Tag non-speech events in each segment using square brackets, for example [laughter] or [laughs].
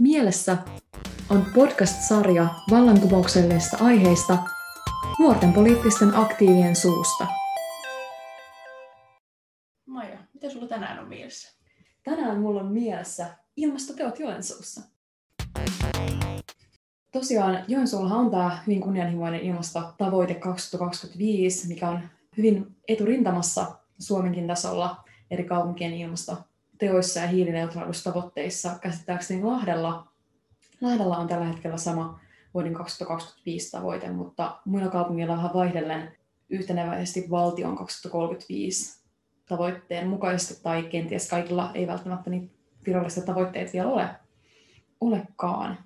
Mielessä on podcast-sarja vallankumouksellisista aiheista nuorten poliittisten aktiivien suusta. Maija, mitä sulla tänään on mielessä? Tänään mulla on mielessä ilmastoteot Joensuussa. Tosiaan Joensuulla on tämä hyvin kunnianhimoinen ilmastotavoite 2025, mikä on hyvin eturintamassa Suomenkin tasolla eri kaupunkien ilmastoteoissa ja hiilineutraalisuustavoitteissa. Käsittääkseni Lahdella, Lahdella on tällä hetkellä sama vuoden 2025 tavoite, mutta muilla kaupungeilla on vaihdellen yhteneväisesti valtion 2035 tavoitteen mukaisesti, tai kenties kaikilla ei välttämättä niin virallisia tavoitteita vielä ole, olekaan.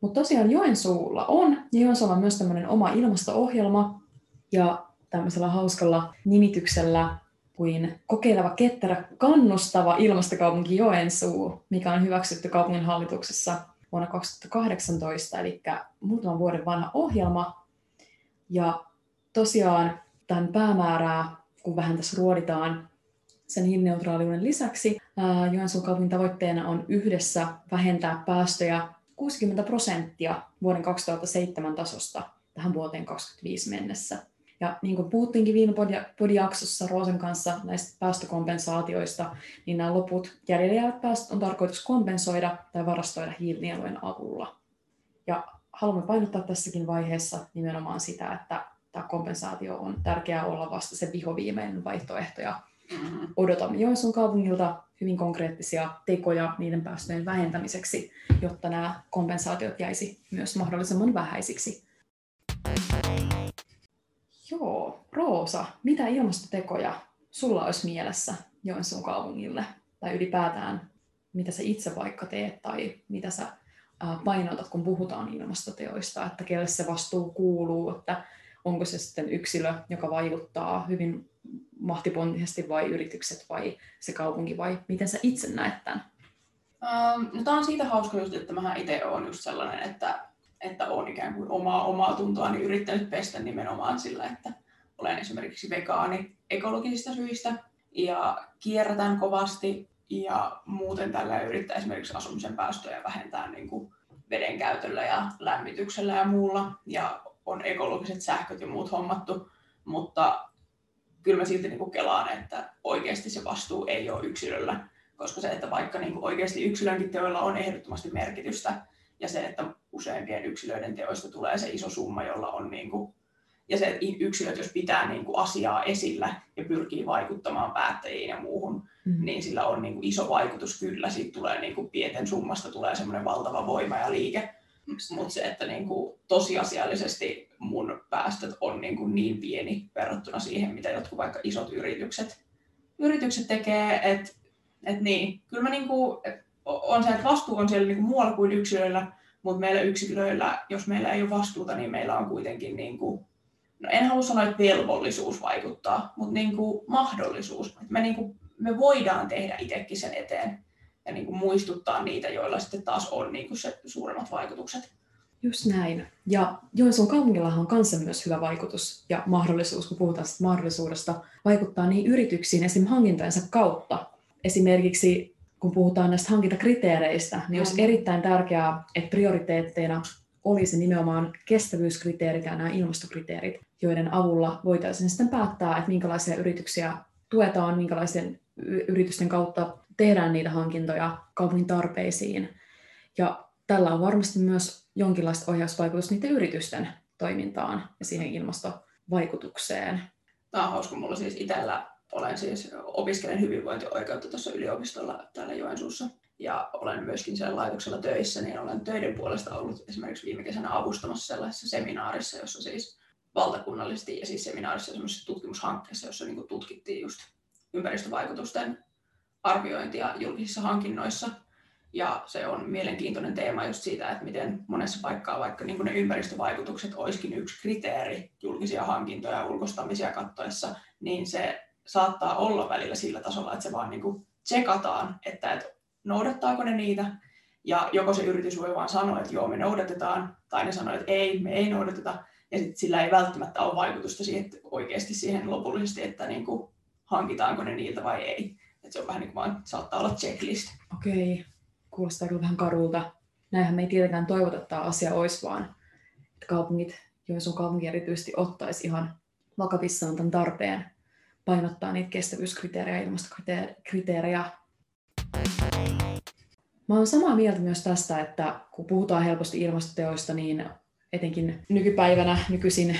Mutta tosiaan Joensuulla on, ja Joensuulla on myös tämmöinen oma ilmasto-ohjelma, ja tämmöisellä hauskalla nimityksellä kuin kokeileva, ketterä, kannustava ilmastokaupunki Joensuu, mikä on hyväksytty kaupungin hallituksessa vuonna 2018, eli muutaman vuoden vanha ohjelma. Ja tosiaan tämän päämäärää, kun vähän tässä ruoditaan sen hiilineutraaliuden lisäksi, Joensuun kaupungin tavoitteena on yhdessä vähentää päästöjä 60 prosenttia vuoden 2007 tasosta tähän vuoteen 2025 mennessä. Ja niin kuin puhuttiinkin viime podijaksossa Roosen kanssa näistä päästökompensaatioista, niin nämä loput jäljellä jäävät päästöt on tarkoitus kompensoida tai varastoida hiilinielujen avulla. Ja haluamme painottaa tässäkin vaiheessa nimenomaan sitä, että tämä kompensaatio on tärkeää olla vasta se vihoviimeinen vaihtoehto. Ja mm-hmm. odotamme Joensuun kaupungilta hyvin konkreettisia tekoja niiden päästöjen vähentämiseksi, jotta nämä kompensaatiot jäisi myös mahdollisimman vähäisiksi. Joo, Roosa, mitä ilmastotekoja sulla olisi mielessä Joensuun kaupungille? Tai ylipäätään, mitä sä itse vaikka teet tai mitä sä painotat, kun puhutaan ilmastoteoista, että kelle se vastuu kuuluu, että onko se sitten yksilö, joka vaikuttaa hyvin mahtipontisesti vai yritykset vai se kaupunki vai miten sä itse näet tämän? No, tämä on siitä hauska just, että mä itse olen just sellainen, että että olen ikään kuin omaa, omaa tuntoani yrittänyt pestä nimenomaan sillä, että olen esimerkiksi vegaani ekologisista syistä ja kierrätän kovasti ja muuten tällä yrittää esimerkiksi asumisen päästöjä vähentää niin kuin veden käytöllä ja lämmityksellä ja muulla. Ja on ekologiset sähköt ja muut hommattu, mutta kyllä mä silti niin kuin kelaan, että oikeasti se vastuu ei ole yksilöllä, koska se, että vaikka niin kuin oikeasti yksilönkin teoilla on ehdottomasti merkitystä, ja se, että useimpien yksilöiden teoista tulee se iso summa, jolla on niin kuin, ja se yksilöt, jos pitää niin kuin asiaa esillä ja pyrkii vaikuttamaan päättäjiin ja muuhun, mm. niin sillä on niin kuin iso vaikutus kyllä. Siitä tulee niin kuin pienten summasta tulee semmoinen valtava voima ja liike. Mutta se, että niin kuin tosiasiallisesti mun päästöt on niin, kuin niin pieni verrattuna siihen, mitä jotkut vaikka isot yritykset, yritykset tekee, että et niin, kyllä mä niin kuin, on se, että vastuu on siellä niin kuin muualla kuin yksilöillä, mutta meillä yksilöillä, jos meillä ei ole vastuuta, niin meillä on kuitenkin, niin kuin, no en halua sanoa, että velvollisuus vaikuttaa, mutta niin kuin mahdollisuus. Me, niin kuin, me voidaan tehdä itsekin sen eteen ja niin kuin muistuttaa niitä, joilla sitten taas on niin kuin se suuremmat vaikutukset. Just näin. Ja Joensuun kaupungillahan on kanssa myös hyvä vaikutus ja mahdollisuus, kun puhutaan mahdollisuudesta vaikuttaa niihin yrityksiin esim. hankintojensa kautta. Esimerkiksi kun puhutaan näistä hankintakriteereistä, niin olisi erittäin tärkeää, että prioriteetteina olisi nimenomaan kestävyyskriteerit ja nämä ilmastokriteerit, joiden avulla voitaisiin sitten päättää, että minkälaisia yrityksiä tuetaan, minkälaisen yritysten kautta tehdään niitä hankintoja kaupungin tarpeisiin. Ja tällä on varmasti myös jonkinlaista ohjausvaikutusta niiden yritysten toimintaan ja siihen ilmastovaikutukseen. Tämä on hauska. Mulla siis itsellä olen siis opiskelen hyvinvointioikeutta tuossa yliopistolla täällä Joensuussa ja olen myöskin siellä laitoksella töissä, niin olen töiden puolesta ollut esimerkiksi viime kesänä avustamassa sellaisessa seminaarissa, jossa siis valtakunnallisesti ja siis seminaarissa semmoisessa tutkimushankkeessa, jossa niin tutkittiin just ympäristövaikutusten arviointia julkisissa hankinnoissa. Ja se on mielenkiintoinen teema just siitä, että miten monessa paikkaa vaikka niin ne ympäristövaikutukset olisikin yksi kriteeri julkisia hankintoja ulkostamisia kattoessa, niin se saattaa olla välillä sillä tasolla, että se vaan niin kuin tsekataan, että et noudattaako ne niitä, ja joko se yritys voi vaan sanoa, että joo, me noudatetaan, tai ne sanoo, että ei, me ei noudateta, ja sitten sillä ei välttämättä ole vaikutusta siihen, että oikeasti siihen lopullisesti, että niin kuin, hankitaanko ne niiltä vai ei. Että se on vähän niin kuin vaan, saattaa olla checklist. Okei, kuulostaa kyllä vähän karulta. näinhän me ei tietenkään toivota, että tämä asia olisi, vaan että kaupungit, Joensuun kaupunki erityisesti ottaisi ihan vakavissaan tämän tarpeen painottaa niitä kestävyyskriteerejä ja ilmastokriteerejä. Mä olen samaa mieltä myös tästä, että kun puhutaan helposti ilmastoteoista, niin etenkin nykypäivänä nykyisin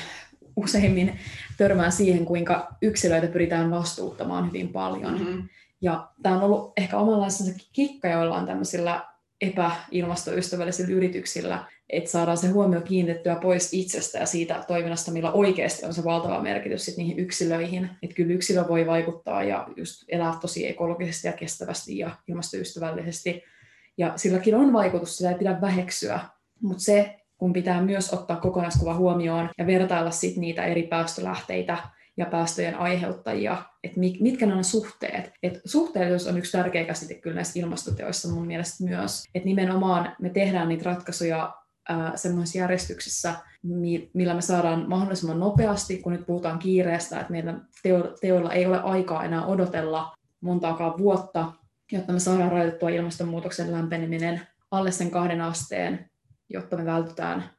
useimmin törmää siihen, kuinka yksilöitä pyritään vastuuttamaan hyvin paljon. Mm-hmm. Ja tämä on ollut ehkä omanlaisensa kikka joillain tämmöisillä epäilmastoystävällisillä yrityksillä, että saadaan se huomio kiinnitettyä pois itsestä ja siitä toiminnasta, millä oikeasti on se valtava merkitys sit niihin yksilöihin. Että kyllä yksilö voi vaikuttaa ja just elää tosi ekologisesti ja kestävästi ja ilmastoystävällisesti. Ja silläkin on vaikutus, sitä ei pidä väheksyä. Mutta se, kun pitää myös ottaa kokonaiskuva huomioon ja vertailla sit niitä eri päästölähteitä ja päästöjen aiheuttajia, että mitkä on suhteet. Et suhteellisuus on yksi tärkeä käsite kyllä näissä ilmastoteoissa mun mielestä myös, että nimenomaan me tehdään niitä ratkaisuja semmoisessa järjestyksessä, millä me saadaan mahdollisimman nopeasti, kun nyt puhutaan kiireestä, että meidän teoilla ei ole aikaa enää odotella montaakaan vuotta, jotta me saadaan rajoitettua ilmastonmuutoksen lämpeneminen alle sen kahden asteen, jotta me vältytään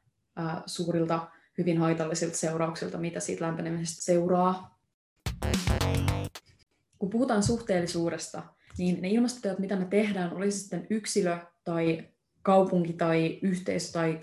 suurilta hyvin haitallisilta seurauksilta, mitä siitä lämpenemisestä seuraa. Kun puhutaan suhteellisuudesta, niin ne ilmastoteot, mitä me tehdään, olisi sitten yksilö tai kaupunki tai yhteisö tai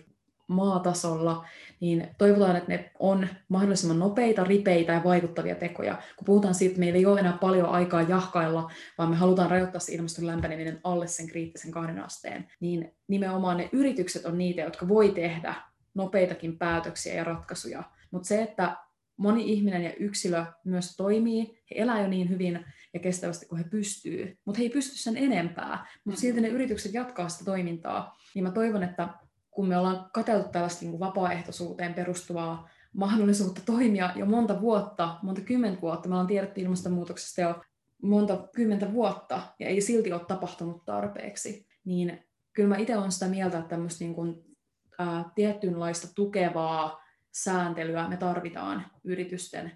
maatasolla, niin toivotaan, että ne on mahdollisimman nopeita, ripeitä ja vaikuttavia tekoja. Kun puhutaan siitä, että meillä ei ole enää paljon aikaa jahkailla, vaan me halutaan rajoittaa se ilmaston lämpeneminen alle sen kriittisen kahden asteen, niin nimenomaan ne yritykset on niitä, jotka voi tehdä nopeitakin päätöksiä ja ratkaisuja. Mutta se, että moni ihminen ja yksilö myös toimii, he elää jo niin hyvin ja kestävästi kuin he pystyy, mutta he ei pysty sen enempää, mutta silti ne yritykset jatkaa sitä toimintaa, niin mä toivon, että kun me ollaan katseltu tällaista niin vapaaehtoisuuteen perustuvaa mahdollisuutta toimia jo monta vuotta, monta kymmentä vuotta, me ollaan tiedetty ilmastonmuutoksesta jo monta kymmentä vuotta, ja ei silti ole tapahtunut tarpeeksi, niin kyllä mä itse olen sitä mieltä, että tämmöistä niin kuin ää, tietynlaista tukevaa sääntelyä me tarvitaan yritysten,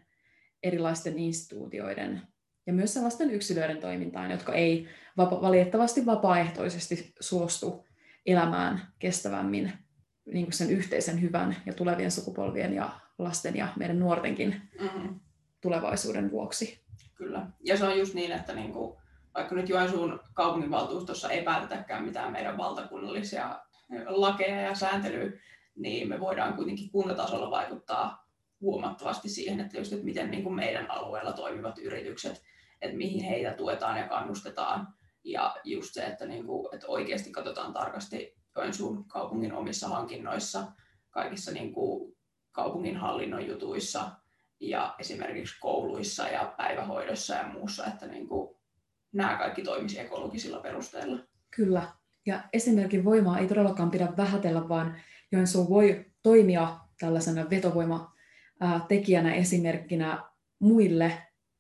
erilaisten instituutioiden ja myös sellaisten yksilöiden toimintaan, jotka ei vapa- valitettavasti vapaaehtoisesti suostu elämään kestävämmin niin kuin sen yhteisen hyvän ja tulevien sukupolvien ja lasten ja meidän nuortenkin mm-hmm. tulevaisuuden vuoksi. Kyllä. Ja se on just niin, että niin kuin, vaikka nyt Joensuun kaupunginvaltuustossa ei päätetäkään mitään meidän valtakunnallisia lakeja ja sääntelyä, niin me voidaan kuitenkin kuntatasolla vaikuttaa huomattavasti siihen, että, just, että miten niin kuin meidän alueella toimivat yritykset, että mihin heitä tuetaan ja kannustetaan. Ja just se, että, niin kuin, että oikeasti katsotaan tarkasti Joensuun kaupungin omissa hankinnoissa, kaikissa niin kuin kaupungin hallinnon jutuissa ja esimerkiksi kouluissa ja päivähoidossa ja muussa, että niin kuin nämä kaikki toimisi ekologisilla perusteilla. Kyllä, ja esimerkin voimaa ei todellakaan pidä vähätellä, vaan Joensuu voi toimia tällaisena vetovoimatekijänä esimerkkinä muille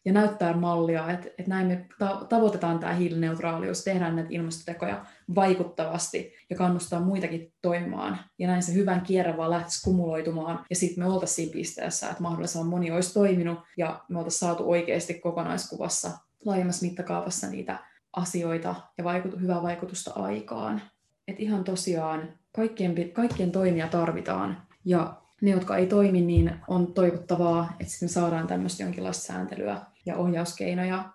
ja näyttää mallia, että, että näin me tavoitetaan tämä hiilineutraalius, tehdään näitä ilmastotekoja vaikuttavasti ja kannustaa muitakin toimimaan. Ja näin se hyvän kierre vaan lähtisi kumuloitumaan ja sitten me oltaisiin siinä pisteessä, että mahdollisimman moni olisi toiminut ja me oltaisiin saatu oikeasti kokonaiskuvassa laajemmassa mittakaavassa niitä asioita ja vaikutu, hyvää vaikutusta aikaan. Et ihan tosiaan kaikkien, kaikkien toimia tarvitaan ja ne, jotka ei toimi, niin on toivottavaa, että me saadaan tämmöistä jonkinlaista sääntelyä ja ohjauskeinoja,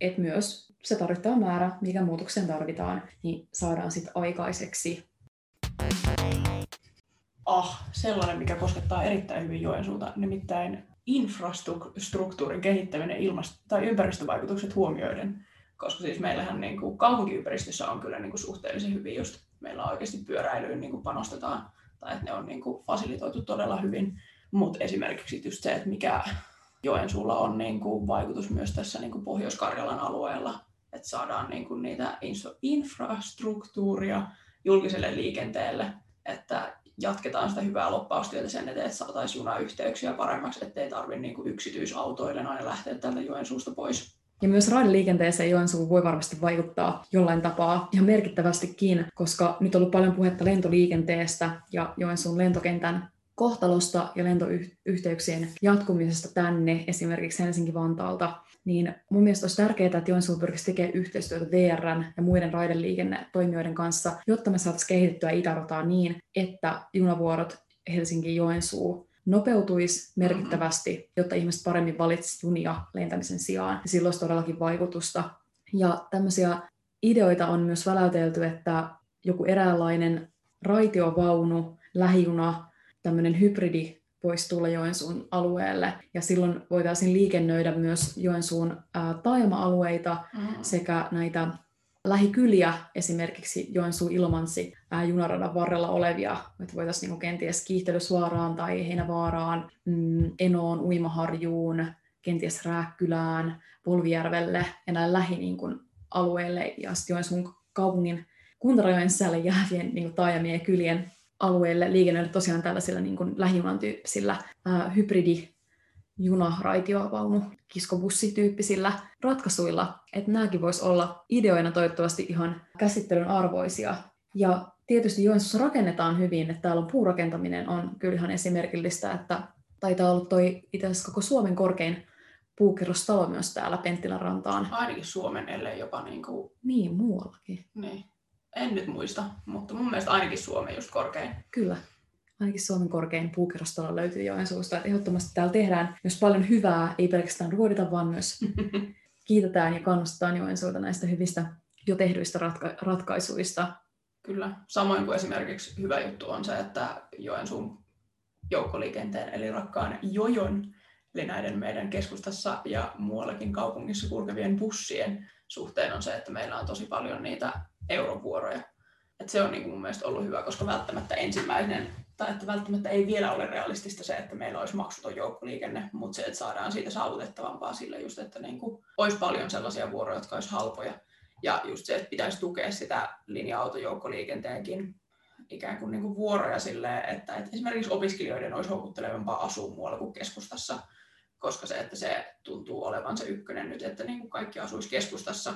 että myös se tarvittava määrä, mikä muutoksen tarvitaan, niin saadaan sitten aikaiseksi. Ah, sellainen, mikä koskettaa erittäin hyvin Joensuuta, nimittäin infrastruktuurin kehittäminen ilmast- tai ympäristövaikutukset huomioiden koska siis meillähän niin kuin kaupunkiympäristössä on kyllä niin kuin suhteellisen hyvin just, meillä oikeasti pyöräilyyn niin kuin panostetaan, tai että ne on niin kuin fasilitoitu todella hyvin, mutta esimerkiksi just se, että mikä Joensuulla on niin kuin vaikutus myös tässä niin kuin Pohjois-Karjalan alueella, että saadaan niin kuin niitä infrastruktuuria julkiselle liikenteelle, että jatketaan sitä hyvää loppaustyötä sen eteen, että saataisiin junayhteyksiä paremmaksi, ettei tarvitse niin yksityisautoille aina lähteä tältä Joensuusta pois. Ja myös raideliikenteeseen Joensuu voi varmasti vaikuttaa jollain tapaa ihan merkittävästikin, koska nyt on ollut paljon puhetta lentoliikenteestä ja Joensuun lentokentän kohtalosta ja lentoyhteyksien jatkumisesta tänne, esimerkiksi Helsinki-Vantaalta, niin mun mielestä olisi tärkeää, että Joensuu pyrkisi tekemään yhteistyötä VRn ja muiden raideliikennetoimijoiden kanssa, jotta me saataisiin kehitettyä itärataa niin, että junavuorot Helsinki-Joensuu nopeutuisi merkittävästi, jotta ihmiset paremmin valitsisivat junia lentämisen sijaan. Ja silloin olisi todellakin vaikutusta. Ja tämmöisiä ideoita on myös väläytelty, että joku eräänlainen raitiovaunu, lähijuna, tämmöinen hybridi voisi tulla Joensuun alueelle. Ja silloin voitaisiin liikennöidä myös Joensuun taajama-alueita mm. sekä näitä lähikyliä, esimerkiksi Joensuu Ilmansi ää, junaradan varrella olevia, että voitaisiin niin kenties Kiihtelysvaaraan tai Heinävaaraan, mm, Enoon, Uimaharjuun, kenties Rääkkylään, Polvijärvelle ja näille lähi niin kuin, alueille ja sitten Joensuun kaupungin kuntarajojen sisälle jäävien niin kuin, taajamien ja kylien alueille liikennöille tosiaan tällaisilla niin kuin lähijunan tyyppisillä ää, hybridi juna, raitiovaunu, kiskobussityyppisillä ratkaisuilla, että nämäkin voisi olla ideoina toivottavasti ihan käsittelyn arvoisia. Ja tietysti Joensuussa rakennetaan hyvin, että täällä on puurakentaminen on kyllä ihan esimerkillistä, että taitaa olla toi itse asiassa koko Suomen korkein puukerrostalo myös täällä Penttilän rantaan. Ainakin Suomen, ellei jopa niin kuin... Niin, muuallakin. Niin. En nyt muista, mutta mun mielestä ainakin Suomen just korkein. Kyllä. Ainakin Suomen korkein puukerrostalo löytyy Joensuusta. Että ehdottomasti täällä tehdään myös paljon hyvää, ei pelkästään ruodita, vaan myös [laughs] kiitetään ja kannustetaan Joensuuta näistä hyvistä jo tehdyistä ratka- ratkaisuista. Kyllä. Samoin kuin esimerkiksi hyvä juttu on se, että Joensuun joukkoliikenteen eli rakkaan Jojon eli näiden meidän keskustassa ja muuallakin kaupungissa kulkevien bussien suhteen on se, että meillä on tosi paljon niitä eurovuoroja. Et se on niin kuin mun mielestä ollut hyvä, koska välttämättä ensimmäinen, tai että välttämättä ei vielä ole realistista se, että meillä olisi maksuton joukkoliikenne, mutta se, että saadaan siitä saavutettavampaa sille just, että niin kuin olisi paljon sellaisia vuoroja, jotka olisi halpoja. Ja just se, että pitäisi tukea sitä linja-autojoukkoliikenteenkin ikään kuin, niin kuin vuoroja silleen, että, että esimerkiksi opiskelijoiden olisi houkuttelevampaa asua muualla kuin keskustassa, koska se, että se tuntuu olevan se ykkönen nyt, että niin kuin kaikki asuisi keskustassa,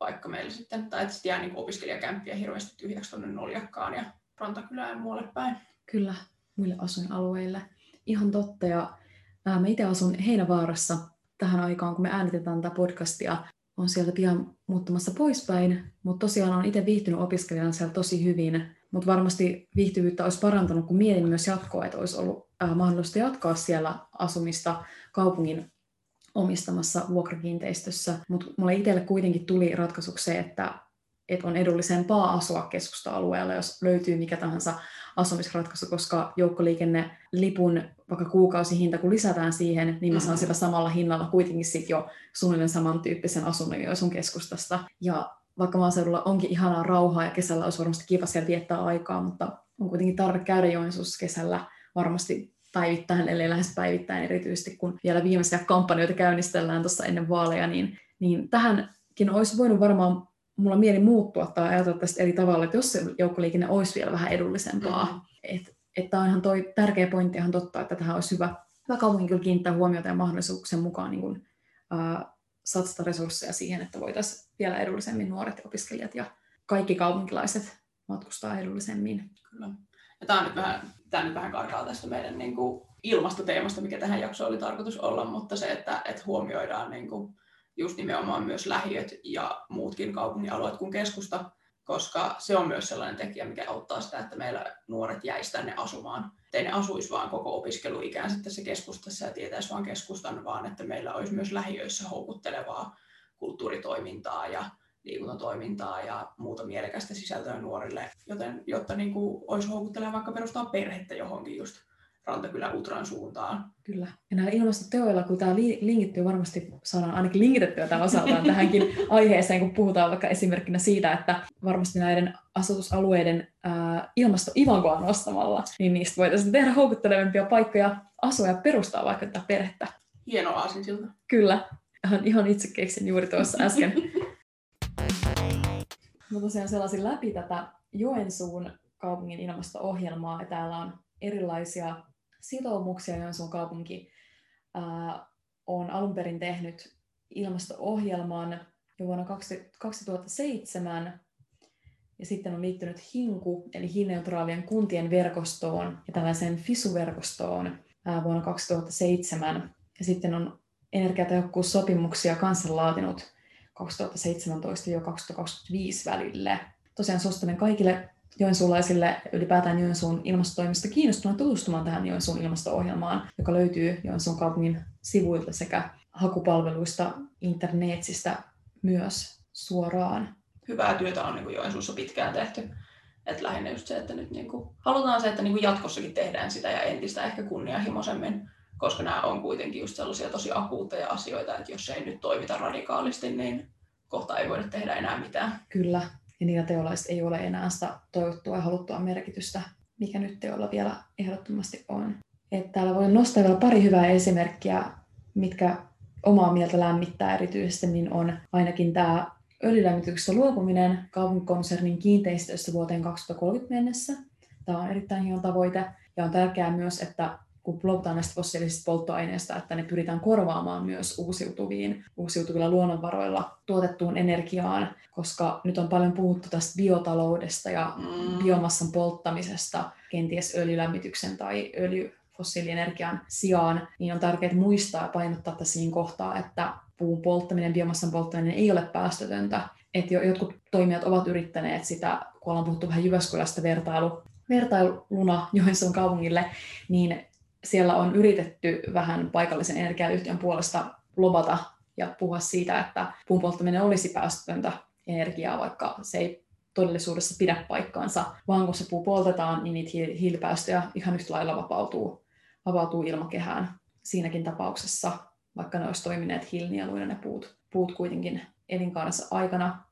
vaikka meillä sitten, tai että sitten jää niin opiskelijakämppiä hirveästi tyhjäksi tuonne Noljakkaan ja Rantakylään muualle päin. Kyllä, muille asuinalueille. Ihan totta, ja ää, mä itse asun Heinävaarassa tähän aikaan, kun me äänitetään tätä podcastia, on sieltä pian muuttamassa poispäin, mutta tosiaan on itse viihtynyt opiskelijana siellä tosi hyvin, mutta varmasti viihtyvyyttä olisi parantanut, kun mietin myös jatkoa, että olisi ollut ää, mahdollista jatkaa siellä asumista kaupungin omistamassa vuokrakiinteistössä, mutta mulle itselle kuitenkin tuli ratkaisuksi se, että, että on edullisempaa asua keskusta-alueella, jos löytyy mikä tahansa asumisratkaisu, koska joukkoliikennelipun vaikka kuukausihinta, kun lisätään siihen, niin mä saan sillä samalla hinnalla kuitenkin sit jo suunnilleen samantyyppisen asunnon jo sun keskustasta. Ja vaikka maaseudulla onkin ihanaa rauhaa ja kesällä olisi varmasti kiva siellä viettää aikaa, mutta on kuitenkin tarve käydä Joensuussa kesällä varmasti päivittäin, ellei lähes päivittäin erityisesti, kun vielä viimeisiä kampanjoita käynnistellään tuossa ennen vaaleja, niin, niin tähänkin olisi voinut varmaan mulla mieli muuttua tai ajatella tästä eri tavalla, että jos se joukkoliikenne olisi vielä vähän edullisempaa. Mm-hmm. Että et tämä on ihan toi tärkeä pointti ihan totta, että tähän olisi hyvä, hyvä kaupunki kyllä kiinnittää huomiota ja mahdollisuuksien mukaan niin kuin, äh, satsata resursseja siihen, että voitaisiin vielä edullisemmin nuoret opiskelijat ja kaikki kaupunkilaiset matkustaa edullisemmin. Kyllä. Ja tämä, on nyt vähän, tämä nyt vähän karkaa tästä meidän niin kuin ilmastoteemasta, mikä tähän jaksoon oli tarkoitus olla, mutta se, että, että huomioidaan niin kuin just nimenomaan myös lähiöt ja muutkin kaupungin alueet kuin keskusta, koska se on myös sellainen tekijä, mikä auttaa sitä, että meillä nuoret jäisi tänne asumaan. Ei ne asuisi vaan koko opiskeluikään sitten se keskustassa ja tietäisi vaan keskustan, vaan että meillä olisi myös lähiöissä houkuttelevaa kulttuuritoimintaa ja liikuntatoimintaa ja muuta mielekästä sisältöä nuorille, joten, jotta niin kuin olisi houkutteleva vaikka perustaa perhettä johonkin just Rantakylä Utran suuntaan. Kyllä. Ja näillä ilmastoteoilla, kun tämä linkittyy, varmasti saadaan ainakin linkitettyä tämän osaltaan [laughs] tähänkin aiheeseen, kun puhutaan vaikka esimerkkinä siitä, että varmasti näiden asutusalueiden ää, ilmastoivankoa nostamalla, niin niistä voitaisiin tehdä houkuttelevampia paikkoja asua ja perustaa vaikka tätä perhettä. Hieno aasinsilta. Kyllä. Ihan, ihan itse keksin juuri tuossa äsken. [laughs] Mä tosiaan sellaisin läpi tätä Joensuun kaupungin ilmasto-ohjelmaa, ja täällä on erilaisia sitoumuksia, Joensuun kaupunki ää, on alun perin tehnyt ilmasto-ohjelman jo vuonna 2007, ja sitten on liittynyt HINKU, eli hiilineutraalien kuntien verkostoon ja tällaiseen FISU-verkostoon ää, vuonna 2007. Ja sitten on energiatehokkuussopimuksia kanssa laatinut 2017-2025 välille. Tosiaan suosittelen kaikille joensuulaisille ylipäätään Joensuun ilmastotoimista kiinnostuneet tutustumaan tähän Joensuun ilmasto-ohjelmaan, joka löytyy Joensuun kaupungin sivuilta sekä hakupalveluista internetsistä myös suoraan. Hyvää työtä on niin kuin Joensuussa pitkään tehty. Et lähinnä just se, että nyt niin kuin, halutaan se, että niin kuin jatkossakin tehdään sitä ja entistä ehkä kunnianhimoisemmin, koska nämä on kuitenkin just sellaisia tosi akuutteja asioita, että jos ei nyt toimita radikaalisti, niin kohta ei voida tehdä enää mitään. Kyllä, ja niillä teoilla ei ole enää sitä toivottua ja haluttua merkitystä, mikä nyt teolla vielä ehdottomasti on. Et täällä voi nostaa vielä pari hyvää esimerkkiä, mitkä omaa mieltä lämmittää erityisesti, niin on ainakin tämä öljylämmityksestä luopuminen kaupunkikonsernin kiinteistöistä vuoteen 2030 mennessä. Tämä on erittäin hieno tavoite ja on tärkeää myös, että kun puhutaan näistä fossiilisista polttoaineista, että ne pyritään korvaamaan myös uusiutuviin, uusiutuvilla luonnonvaroilla tuotettuun energiaan, koska nyt on paljon puhuttu tästä biotaloudesta ja mm. biomassan polttamisesta, kenties öljylämmityksen tai öljy, fossiilienergian sijaan, niin on tärkeää muistaa ja painottaa tässä kohtaa, että puun polttaminen, biomassan polttaminen ei ole päästötöntä. Että jotkut toimijat ovat yrittäneet sitä, kun ollaan puhuttu vähän Jyväskylästä vertailu, vertailuna Joensuun kaupungille, niin siellä on yritetty vähän paikallisen energiayhtiön puolesta lobata ja puhua siitä, että puun polttaminen olisi päästötöntä energiaa, vaikka se ei todellisuudessa pidä paikkaansa, vaan kun se puu poltetaan, niin niitä hiilipäästöjä ihan yhtä lailla vapautuu, vapautuu ilmakehään. Siinäkin tapauksessa, vaikka ne olisi toimineet hiilinieluina ne puut, puut kuitenkin elinkaarensa aikana,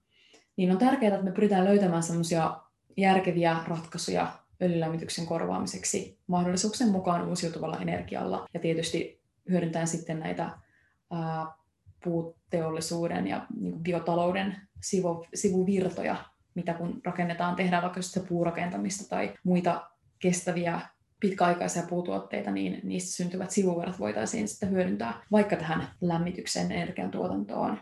niin on tärkeää, että me pyritään löytämään sellaisia järkeviä ratkaisuja öljylämmityksen korvaamiseksi mahdollisuuksien mukaan uusiutuvalla energialla ja tietysti hyödyntäen sitten näitä ää, puuteollisuuden ja niin biotalouden sivu, sivuvirtoja, mitä kun rakennetaan, tehdään vaikka sitä puurakentamista tai muita kestäviä pitkäaikaisia puutuotteita, niin niistä syntyvät sivuvirrat voitaisiin sitten hyödyntää vaikka tähän lämmityksen energiantuotantoon.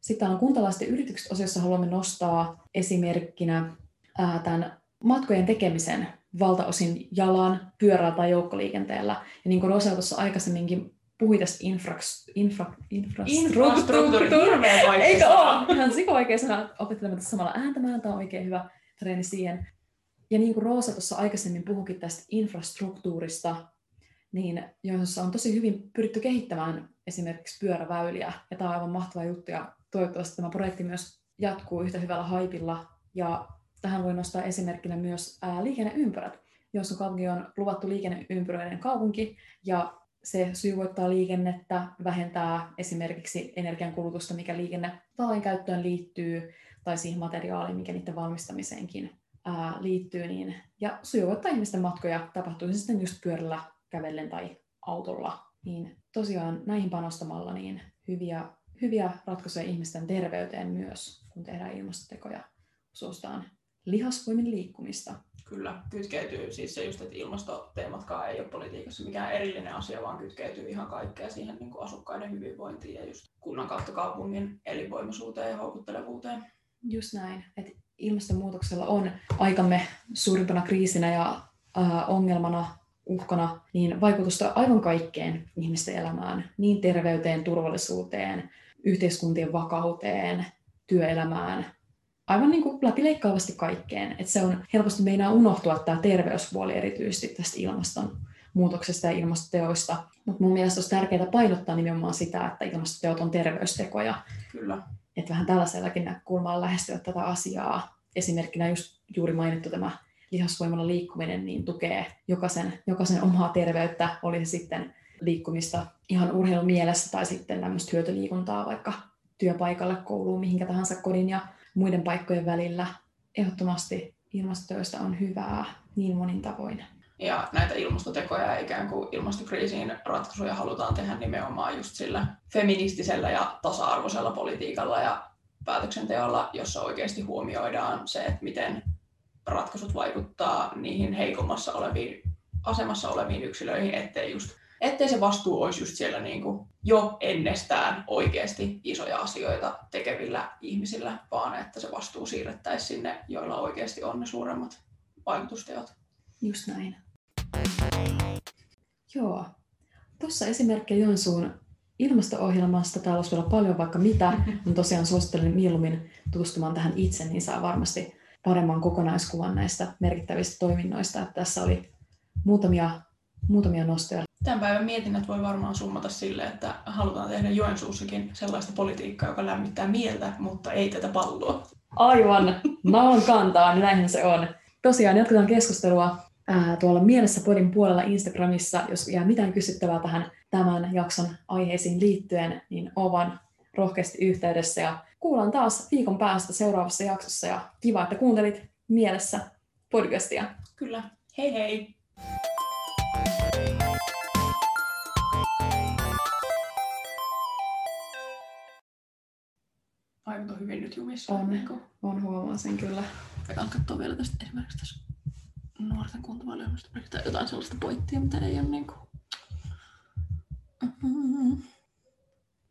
Sitten on kuntalaisten yritykset osiossa haluamme nostaa esimerkkinä tämän matkojen tekemisen valtaosin jalan, pyörällä tai joukkoliikenteellä. Ja niin kuin Rosa tuossa aikaisemminkin puhui tästä infra, infra, infrastruktuuri. Eikö ole? Ihan siko oikein sana opettelematta samalla ääntämään. Tämä on oikein hyvä treeni siihen. Ja niin kuin Roosa tuossa aikaisemmin puhukin tästä infrastruktuurista, niin joissa on tosi hyvin pyritty kehittämään esimerkiksi pyöräväyliä. Ja tämä on aivan mahtava juttu ja toivottavasti tämä projekti myös jatkuu yhtä hyvällä haipilla. Ja tähän voi nostaa esimerkkinä myös ää, liikenneympyrät. Jos kaupunki on luvattu liikenneympyröiden kaupunki ja se sujuvoittaa liikennettä, vähentää esimerkiksi energiankulutusta, mikä liikennetalojen käyttöön liittyy, tai siihen materiaaliin, mikä niiden valmistamiseenkin ää, liittyy, niin, ja sujuvoittaa ihmisten matkoja, tapahtuu se sitten just pyörällä, kävellen tai autolla. Niin tosiaan näihin panostamalla niin hyviä, hyviä ratkaisuja ihmisten terveyteen myös, kun tehdään ilmastotekoja. Suostaan lihasvoimin liikkumista. Kyllä, kytkeytyy siis se just, että ilmastoteematkaan ei ole politiikassa mikään erillinen asia, vaan kytkeytyy ihan kaikkea siihen niin kuin asukkaiden hyvinvointiin ja just kunnan kautta kaupungin elinvoimaisuuteen ja houkuttelevuuteen. Just näin, että ilmastonmuutoksella on aikamme suurimpana kriisinä ja äh, ongelmana uhkana, niin vaikutusta aivan kaikkeen ihmisten elämään, niin terveyteen, turvallisuuteen, yhteiskuntien vakauteen, työelämään, aivan niin kuin läpileikkaavasti kaikkeen. Että se on helposti meinaa unohtua tämä terveyspuoli erityisesti tästä ilmastonmuutoksesta ja ilmastoteoista. Mutta mun mielestä olisi tärkeää painottaa nimenomaan sitä, että ilmastoteot on terveystekoja. Kyllä. Että vähän tällaisellakin näkökulmalla lähestyä tätä asiaa. Esimerkkinä just juuri mainittu tämä lihasvoimalla liikkuminen niin tukee jokaisen, jokaisen omaa terveyttä, oli se sitten liikkumista ihan urheilumielessä tai sitten tämmöistä hyötyliikuntaa vaikka työpaikalle, kouluun, mihinkä tahansa kodin ja muiden paikkojen välillä. Ehdottomasti ilmastotyöstä on hyvää niin monin tavoin. Ja näitä ilmastotekoja ja ikään kuin ilmastokriisiin ratkaisuja halutaan tehdä nimenomaan just sillä feministisellä ja tasa-arvoisella politiikalla ja päätöksenteolla, jossa oikeasti huomioidaan se, että miten ratkaisut vaikuttaa niihin heikommassa oleviin, asemassa oleviin yksilöihin, ettei just ettei se vastuu olisi just siellä niin kuin jo ennestään oikeasti isoja asioita tekevillä ihmisillä, vaan että se vastuu siirrettäisiin sinne, joilla oikeasti on ne suuremmat vaikutusteot. Just näin. Joo. Tuossa esimerkkejä Joensuun ilmasto-ohjelmasta. Täällä olisi vielä paljon vaikka mitä, [laughs] mutta tosiaan suosittelen mieluummin tutustumaan tähän itse, niin saa varmasti paremman kokonaiskuvan näistä merkittävistä toiminnoista. Että tässä oli muutamia, muutamia nostoja. Tämän päivän mietinnät voi varmaan summata sille, että halutaan tehdä Joensuussakin sellaista politiikkaa, joka lämmittää mieltä, mutta ei tätä palloa. Aivan, naulan kantaa, niin näinhän se on. Tosiaan jatketaan keskustelua ää, tuolla Mielessä Podin puolella Instagramissa. Jos jää mitään kysyttävää tähän tämän jakson aiheisiin liittyen, niin ovan rohkeasti yhteydessä ja kuullaan taas viikon päästä seuraavassa jaksossa ja kiva, että kuuntelit Mielessä podcastia. Kyllä. Hei hei! aika hyvin nyt jumissa. On, niin kuin... on huomaa sen kyllä. Pitää katsoa vielä tästä esimerkiksi tässä nuorten kuntovalioimista. Jotain sellaista pointtia, mitä ei ole niin kuin... Mm-hmm.